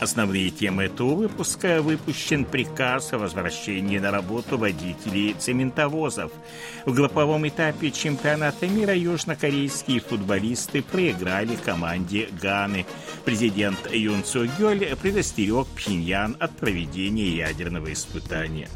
Основные темы этого выпуска выпущен приказ о возвращении на работу водителей цементовозов. В групповом этапе чемпионата мира южнокорейские футболисты проиграли команде Ганы. Президент Юн Цо Гёль предостерег Пхеньян от проведения ядерного испытания.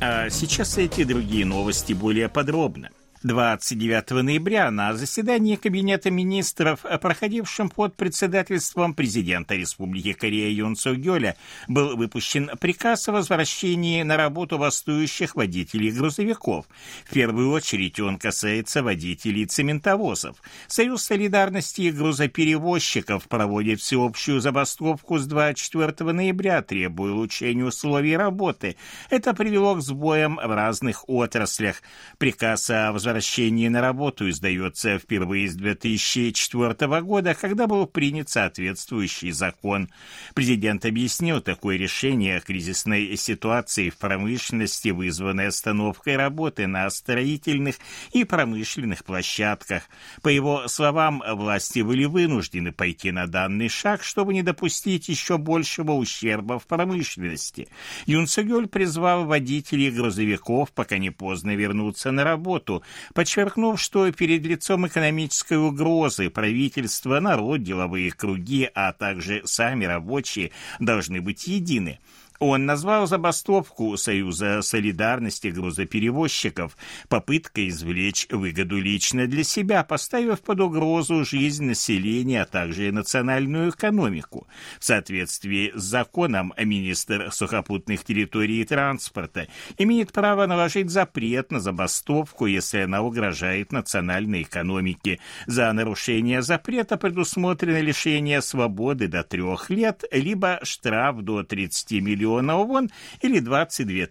А сейчас эти другие новости более подробно. 29 ноября на заседании Кабинета министров, проходившем под председательством президента Республики Корея Юн Гёля, был выпущен приказ о возвращении на работу бастующих водителей грузовиков. В первую очередь он касается водителей цементовозов. Союз солидарности и грузоперевозчиков проводит всеобщую забастовку с 24 ноября, требуя улучшения условий работы. Это привело к сбоям в разных отраслях. Приказ о возвращении возвращении на работу издается впервые с 2004 года, когда был принят соответствующий закон. Президент объяснил такое решение кризисной ситуации в промышленности, вызванной остановкой работы на строительных и промышленных площадках. По его словам, власти были вынуждены пойти на данный шаг, чтобы не допустить еще большего ущерба в промышленности. Юн Согёль призвал водителей грузовиков, пока не поздно вернуться на работу, подчеркнув, что перед лицом экономической угрозы правительство, народ, деловые круги, а также сами рабочие должны быть едины – он назвал забастовку Союза солидарности грузоперевозчиков попыткой извлечь выгоду лично для себя, поставив под угрозу жизнь населения, а также национальную экономику. В соответствии с законом министр сухопутных территорий и транспорта имеет право наложить запрет на забастовку, если она угрожает национальной экономике. За нарушение запрета предусмотрено лишение свободы до трех лет, либо штраф до 30 миллионов миллионов вон или 22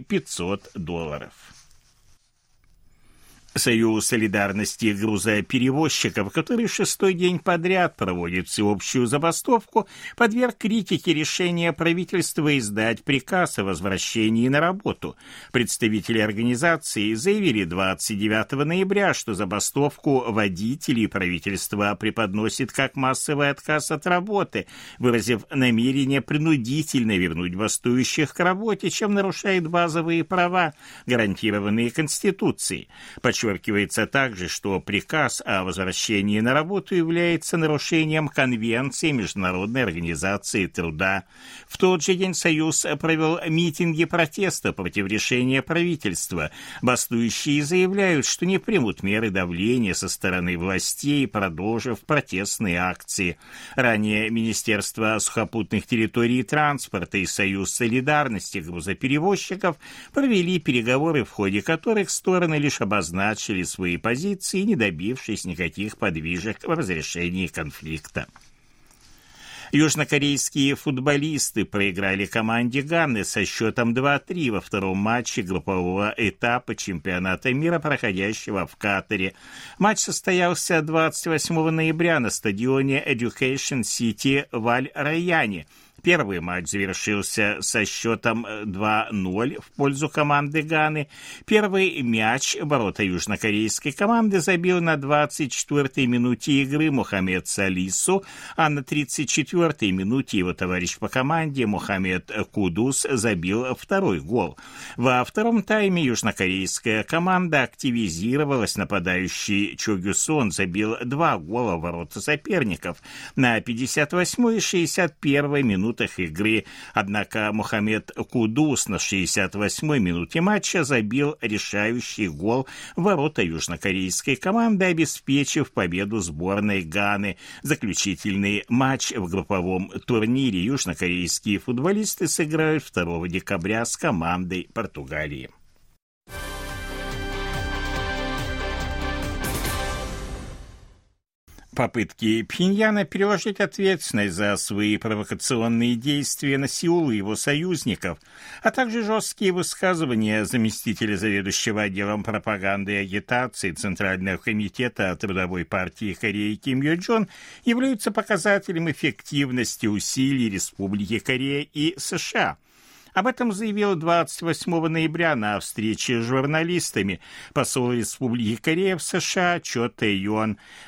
500 долларов. Союз солидарности грузоперевозчиков, который шестой день подряд проводит всеобщую забастовку, подверг критике решения правительства издать приказ о возвращении на работу. Представители организации заявили 29 ноября, что забастовку водителей правительства преподносит как массовый отказ от работы, выразив намерение принудительно вернуть бастующих к работе, чем нарушает базовые права, гарантированные Конституцией. Подчеркивается также, что приказ о возвращении на работу является нарушением Конвенции Международной организации труда. В тот же день Союз провел митинги протеста против решения правительства. Бастующие заявляют, что не примут меры давления со стороны властей, продолжив протестные акции. Ранее Министерство сухопутных территорий и транспорта и Союз солидарности грузоперевозчиков провели переговоры, в ходе которых стороны лишь обозначили начали свои позиции, не добившись никаких подвижек в разрешении конфликта. Южнокорейские футболисты проиграли команде Ганны со счетом 2-3 во втором матче группового этапа чемпионата мира, проходящего в Катаре. Матч состоялся 28 ноября на стадионе Education City в Аль-Райяне – Первый матч завершился со счетом 2-0 в пользу команды Ганы. Первый мяч ворота южнокорейской команды забил на 24-й минуте игры Мухаммед Салису, а на 34-й минуте его товарищ по команде Мухаммед Кудус забил второй гол. Во втором тайме южнокорейская команда активизировалась. Нападающий Чо забил два гола ворота соперников на 58-й и 61-й минуте минутах игры. Однако Мухаммед Кудус на 68-й минуте матча забил решающий гол в ворота южнокорейской команды, обеспечив победу сборной Ганы. Заключительный матч в групповом турнире южнокорейские футболисты сыграют 2 декабря с командой Португалии. Попытки Пхеньяна переложить ответственность за свои провокационные действия на Сеул и его союзников, а также жесткие высказывания заместителя заведующего отделом пропаганды и агитации Центрального комитета Трудовой партии Кореи Ким Йо Джон являются показателем эффективности усилий Республики Корея и США – об этом заявил 28 ноября на встрече с журналистами посол Республики Корея в США Чо Тэ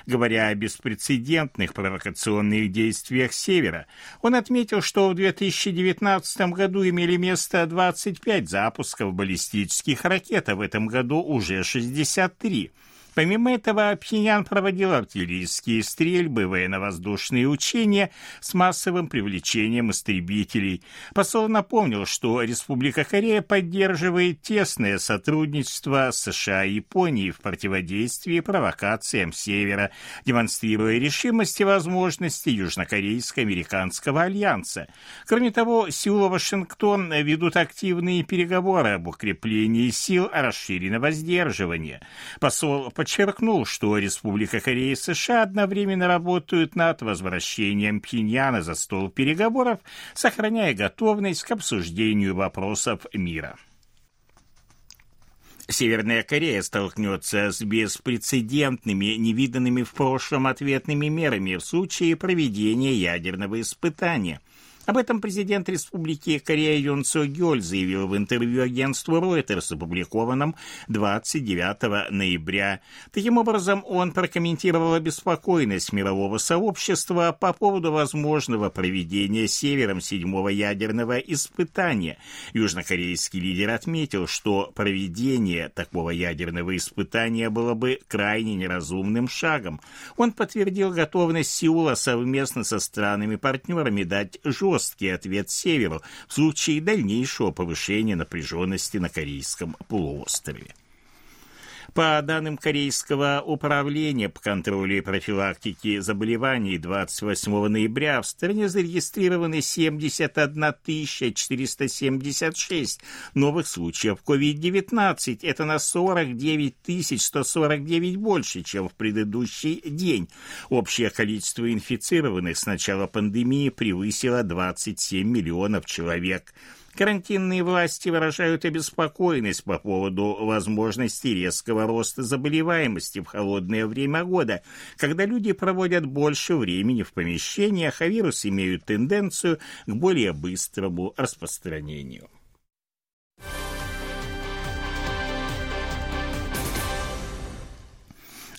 Говоря о беспрецедентных провокационных действиях Севера, он отметил, что в 2019 году имели место 25 запусков баллистических ракет, а в этом году уже 63. Помимо этого, Пхеньян проводил артиллерийские стрельбы, военно-воздушные учения с массовым привлечением истребителей. Посол напомнил, что Республика Корея поддерживает тесное сотрудничество США и Японией в противодействии провокациям Севера, демонстрируя решимость и возможности Южнокорейско-американского альянса. Кроме того, Сеул и Вашингтон ведут активные переговоры об укреплении сил расширенного сдерживания. Посол подчеркнул, что Республика Корея и США одновременно работают над возвращением Пхеньяна за стол переговоров, сохраняя готовность к обсуждению вопросов мира. Северная Корея столкнется с беспрецедентными, невиданными в прошлом ответными мерами в случае проведения ядерного испытания – об этом президент Республики Корея Юн Со Гёль заявил в интервью агентству Reuters, опубликованном 29 ноября. Таким образом, он прокомментировал обеспокоенность мирового сообщества по поводу возможного проведения Севером седьмого ядерного испытания. Южнокорейский лидер отметил, что проведение такого ядерного испытания было бы крайне неразумным шагом. Он подтвердил готовность Сеула совместно со странами-партнерами дать жесткий жесткий ответ Северу в случае дальнейшего повышения напряженности на Корейском полуострове. По данным Корейского управления по контролю и профилактике заболеваний 28 ноября в стране зарегистрированы 71 476 новых случаев COVID-19. Это на 49 149 больше, чем в предыдущий день. Общее количество инфицированных с начала пандемии превысило 27 миллионов человек. Карантинные власти выражают обеспокоенность по поводу возможности резкого роста заболеваемости в холодное время года, когда люди проводят больше времени в помещениях, а вирусы имеют тенденцию к более быстрому распространению.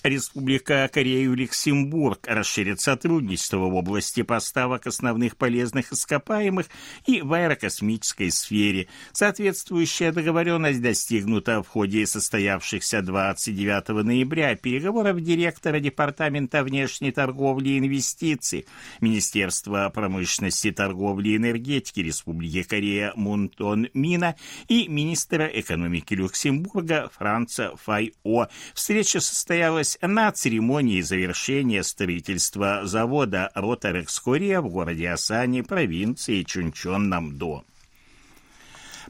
Республика Корея и Люксембург расширит сотрудничество в области поставок основных полезных ископаемых и в аэрокосмической сфере. Соответствующая договоренность достигнута в ходе состоявшихся 29 ноября переговоров директора Департамента внешней торговли и инвестиций Министерства промышленности, торговли и энергетики Республики Корея Мунтон Мина и министра экономики Люксембурга Франца Файо. Встреча состоялась на церемонии завершения строительства завода Ротарекс Корея в городе Асани, провинции Чунчон-Намдо.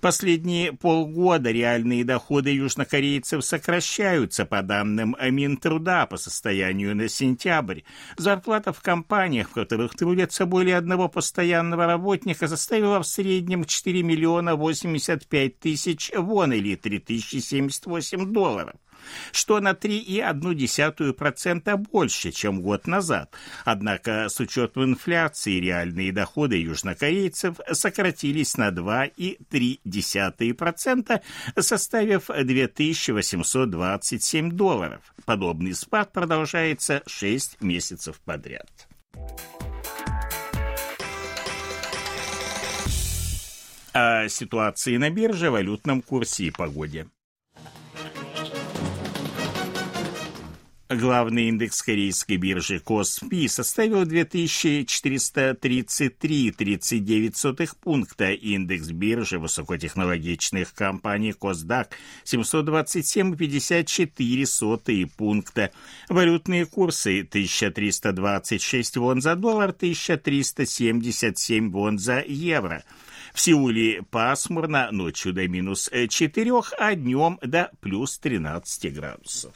Последние полгода реальные доходы южнокорейцев сокращаются по данным Минтруда по состоянию на сентябрь. Зарплата в компаниях, в которых трудятся более одного постоянного работника, составила в среднем 4 миллиона 85 тысяч вон или 3078 долларов что на 3,1% больше, чем год назад. Однако с учетом инфляции реальные доходы южнокорейцев сократились на 2,3%, составив 2827 долларов. Подобный спад продолжается 6 месяцев подряд. О ситуации на бирже, валютном курсе и погоде. Главный индекс корейской биржи Коспи составил 2433,39 пункта, индекс биржи высокотехнологичных компаний Косдак 727,54 пункта. Валютные курсы 1326 вон за доллар, 1377 вон за евро. В Сеуле пасмурно, ночью до минус 4, а днем до плюс 13 градусов.